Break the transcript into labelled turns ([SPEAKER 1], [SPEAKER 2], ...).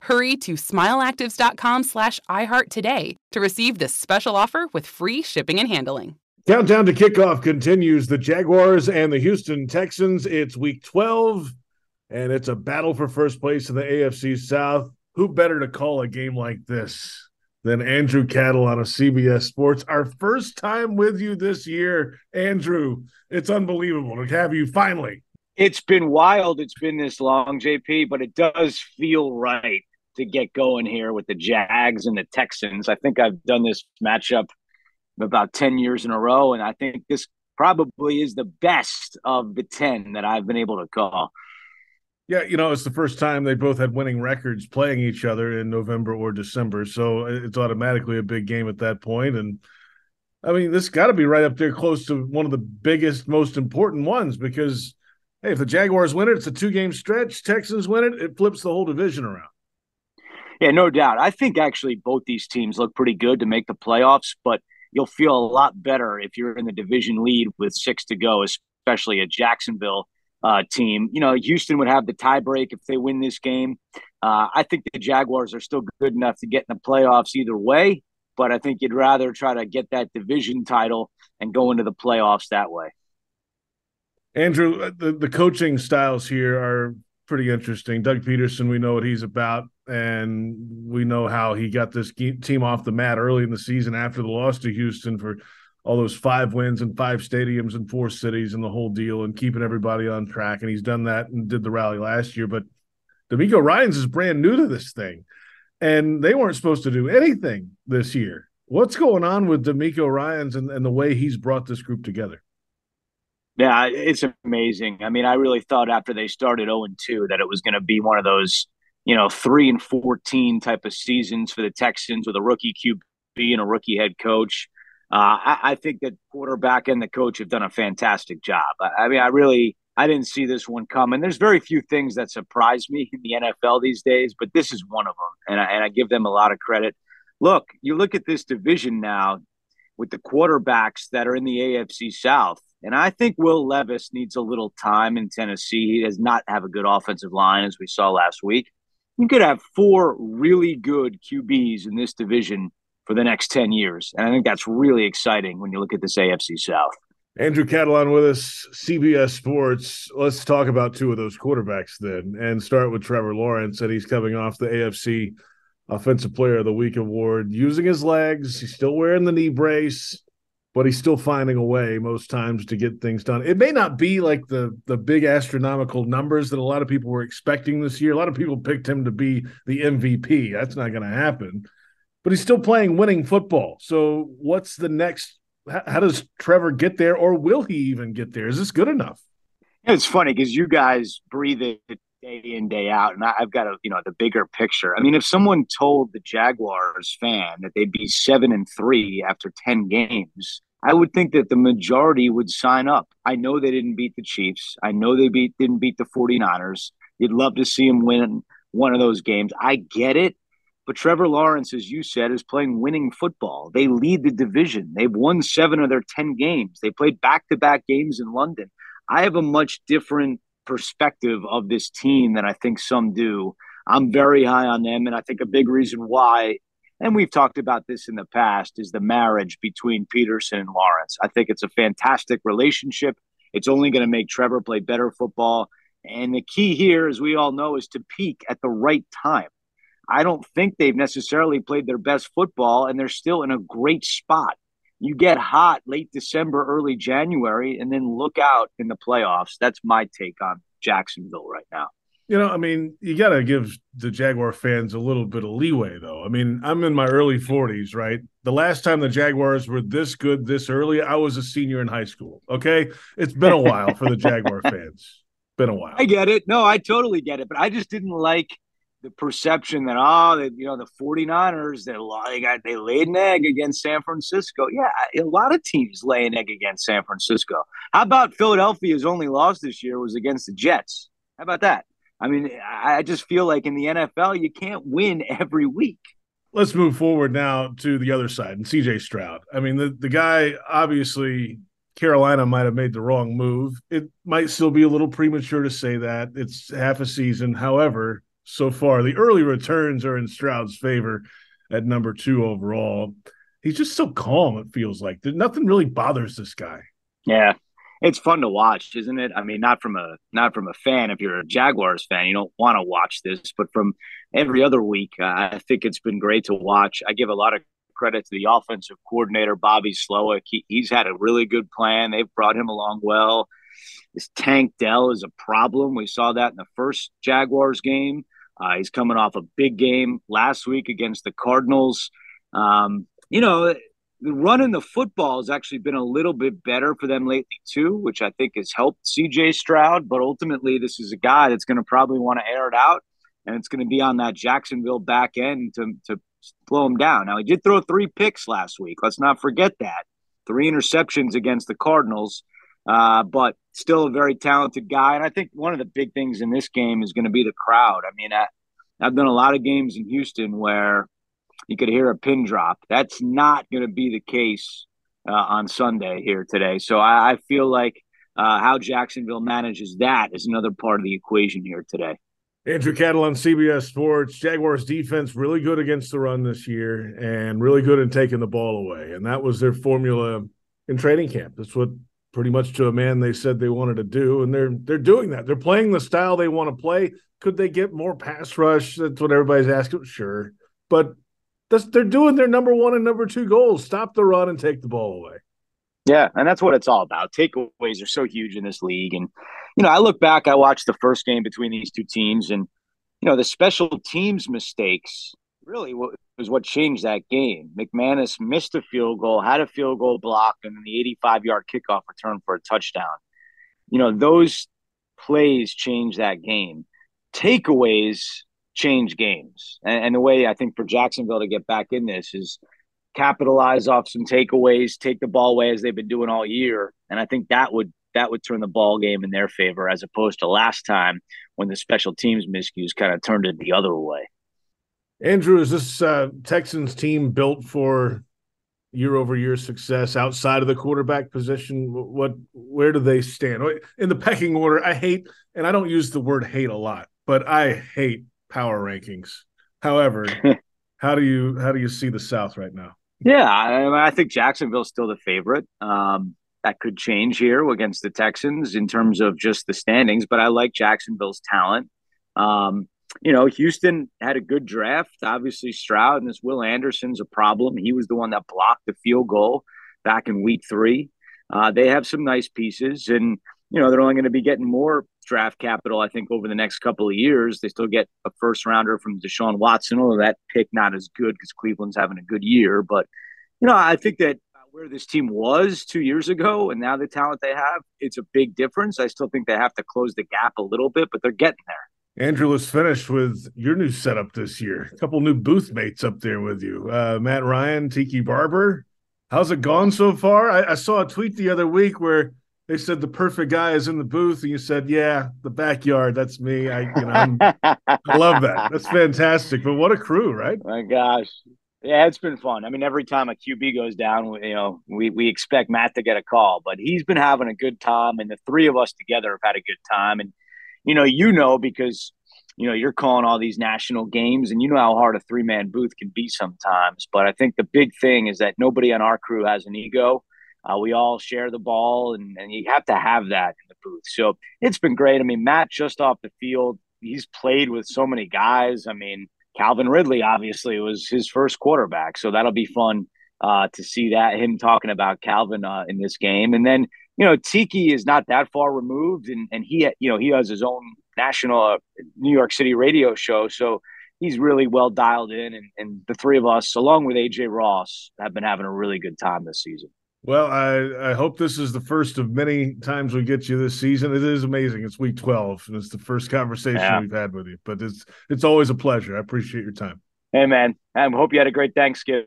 [SPEAKER 1] Hurry to smileactives.com slash iHeart today to receive this special offer with free shipping and handling.
[SPEAKER 2] Countdown to kickoff continues. The Jaguars and the Houston Texans. It's week 12, and it's a battle for first place in the AFC South. Who better to call a game like this than Andrew Catalon a CBS Sports? Our first time with you this year, Andrew. It's unbelievable to have you finally.
[SPEAKER 3] It's been wild. It's been this long, JP, but it does feel right to get going here with the Jags and the Texans. I think I've done this matchup about 10 years in a row. And I think this probably is the best of the 10 that I've been able to call.
[SPEAKER 2] Yeah, you know, it's the first time they both had winning records playing each other in November or December. So it's automatically a big game at that point. And I mean, this got to be right up there close to one of the biggest, most important ones because, hey, if the Jaguars win it, it's a two game stretch. Texans win it, it flips the whole division around.
[SPEAKER 3] Yeah, no doubt. I think actually both these teams look pretty good to make the playoffs, but you'll feel a lot better if you're in the division lead with six to go, especially a Jacksonville uh, team. You know, Houston would have the tiebreak if they win this game. Uh, I think the Jaguars are still good enough to get in the playoffs either way, but I think you'd rather try to get that division title and go into the playoffs that way.
[SPEAKER 2] Andrew, uh, the, the coaching styles here are pretty interesting. Doug Pederson, we know what he's about, and we know how he got this team off the mat early in the season after the loss to Houston for all those five wins and five stadiums and four cities and the whole deal and keeping everybody on track. And he's done that and did the rally last year. But DeMeco Ryans is brand new to this thing, and they weren't supposed to do anything this year. What's going on with DeMeco Ryans and, and the way he's brought this group together?
[SPEAKER 3] Yeah, it's amazing. I mean, I really thought after they started 0 2 that it was going to be one of those, you know, 3 and 14 type of seasons for the Texans with a rookie QB and a rookie head coach. Uh, I, I, think that quarterback and the coach have done a fantastic job. I, I, mean, I really, I didn't see this one coming. There's very few things that surprise me in the NFL these days, but this is one of them, and I, and I give them a lot of credit. Look, you look at this division now with the quarterbacks that are in the AFC South and I think Will Levis needs a little time in Tennessee. He does not have a good offensive line, as we saw last week. You could have four really good QBs in this division for the next 10 years. And I think that's really exciting when you look at this AFC South.
[SPEAKER 2] Andrew Catalon with us, CBS Sports. Let's talk about two of those quarterbacks then and start with Trevor Lawrence. And he's coming off the AFC Offensive Player of the Week award using his legs. He's still wearing the knee brace but he's still finding a way most times to get things done. It may not be like the the big astronomical numbers that a lot of people were expecting this year. A lot of people picked him to be the MVP. That's not going to happen. But he's still playing winning football. So what's the next how, how does Trevor get there or will he even get there? Is this good enough?
[SPEAKER 3] It's funny because you guys breathe it day in day out and i've got a you know the bigger picture i mean if someone told the jaguars fan that they'd be seven and three after 10 games I would think that the majority would sign up. I know they didn't beat the Chiefs. I know they beat didn't beat the 49ers. You'd love to see them win one of those games. I get it. But Trevor Lawrence, as you said, is playing winning football. They lead the division. They've won seven of their 10 games. They played back to back games in London. I have a much different perspective of this team than I think some do. I'm very high on them. And I think a big reason why and we've talked about this in the past, is the marriage between Pederson and Lawrence. I think it's a fantastic relationship. It's only going to make Trevor play better football. And the key here, as we all know, is to peak at the right time. I don't think they've necessarily played their best football, and they're still in a great spot. You get hot late December, early January, and then look out in the playoffs. That's my take on Jacksonville right now.
[SPEAKER 2] You know, I mean, you got to give the Jaguar fans a little bit of leeway, though. I mean, I'm in my early 40s, right? The last time the Jaguars were this good this early, I was a senior in high school. Okay. It's been a while for the Jaguar fans. Been a while.
[SPEAKER 3] I get it. No, I totally get it. But I just didn't like the perception that, oh, that, you know, the 49ers, they, they, got, they laid an egg against San Francisco. Yeah, a lot of teams lay an egg against San Francisco. How about Philadelphia's only loss this year was against the Jets? How about that? I mean, I just feel like in the NFL, you can't win every week.
[SPEAKER 2] Let's move forward now to the other side and CJ Stroud. I mean, the, the guy obviously Carolina might have made the wrong move. It might still be a little premature to say that. It's half a season. However, so far, the early returns are in Stroud's favor at number two overall. He's just so calm, it feels like. Nothing really bothers this guy.
[SPEAKER 3] Yeah it's fun to watch, isn't it? I mean, not from a not from a fan. If you're a Jaguars fan, you don't want to watch this, but from every other week, uh, I think it's been great to watch. I give a lot of credit to the offensive coordinator Bobby Slowik. He, he's had a really good plan. They've brought him along well. This Tank Dell is a problem. We saw that in the first Jaguars game. Uh, he's coming off a big game last week against the Cardinals. Um, you know, running the football has actually been a little bit better for them lately too, which I think has helped CJ Stroud. But ultimately, this is a guy that's going to probably want to air it out, and it's going to be on that Jacksonville back end to to blow him down. Now he did throw three picks last week. Let's not forget that three interceptions against the Cardinals. Uh, but still a very talented guy. And I think one of the big things in this game is going to be the crowd. I mean, I, I've done a lot of games in Houston where you could hear a pin drop. That's not going to be the case uh, on Sunday here today. So I, I feel like uh, how Jacksonville manages that is another part of the equation here today.
[SPEAKER 2] Andrew Catalon CBS Sports. Jaguars defense really good against the run this year and really good in taking the ball away. And that was their formula in training camp. That's what pretty much to a man they said they wanted to do. And they're they're doing that. They're playing the style they want to play. Could they get more pass rush? That's what everybody's asking. Sure. But they're doing their number one and number two goals stop the run and take the ball away.
[SPEAKER 3] Yeah, and that's what it's all about. Takeaways are so huge in this league. And, you know, I look back, I watched the first game between these two teams, and, you know, the special teams mistakes really was what changed that game. McManus missed a field goal, had a field goal blocked, and then the 85 yard kickoff return for a touchdown. You know, those plays changed that game. Takeaways change games. And, and, the way I think for Jacksonville to get back in this is capitalize off some takeaways, take the ball away as they've been doing all year. And I think that would that would turn the ball game in their favor as opposed to last time when the special teams miscues kind of turned it the other way.
[SPEAKER 2] Andrew, is this uh, Texans team built for year over year success outside of the quarterback position? What, where do they stand in the pecking order? I hate, and I don't use the word hate a lot, but I hate power rankings. However, how do you how do you see the South right now?
[SPEAKER 3] Yeah, I, I think Jacksonville's still the favorite. Um, that could change here against the Texans in terms of just the standings, but I like Jacksonville's talent. Um, you know, Houston had a good draft. Obviously, Stroud and this Will Anderson's a problem. He was the one that blocked the field goal back in week three. Uh, they have some nice pieces, and you know they're only going to be getting more draft capital, I think, over the next couple of years. They still get a first rounder from Deshaun Watson, although that pick not as good because Cleveland's having a good year. But, you know, I think that where this team was two years ago and now the talent they have, it's a big difference. I still think they have to close the gap a little bit, but they're getting there.
[SPEAKER 2] Andrew, let's finish with your new setup this year. A couple new booth mates up there with you. Uh, Matt Ryan, Tiki Barber. How's it gone so far? I, I saw a tweet the other week where – they said the perfect guy is in the booth, and you said, "Yeah, the backyard. That's me." I, you know, I love that. That's fantastic. But what a crew, right?
[SPEAKER 3] My gosh, yeah, it's been fun. I mean, every time a QB goes down, you know, we we expect Matt to get a call, but he's been having a good time, and the three of us together have had a good time. And you know, you know, because you know you're calling all these national games, and you know how hard a three man booth can be sometimes. But I think the big thing is that nobody on our crew has an ego uh, we all share the ball, and, and you have to have that in the booth. So it's been great. I mean, Matt just off the field, he's played with so many guys. I mean, Calvin Ridley obviously was his first quarterback, so that'll be fun uh, to see that him talking about Calvin uh, in this game. And then you know Tiki is not that far removed, and and he you know he has his own national uh, New York City radio show, so he's really well dialed in. And, and the three of us, along with AJ Ross, have been having a really good time this season.
[SPEAKER 2] Well, I, I hope this is the first of many times we get you this season. It is amazing. It's week 12, and it's the first conversation yeah. we've had with you. But it's it's always a pleasure. I appreciate your time.
[SPEAKER 3] Hey man. I hope you had a great Thanksgiving.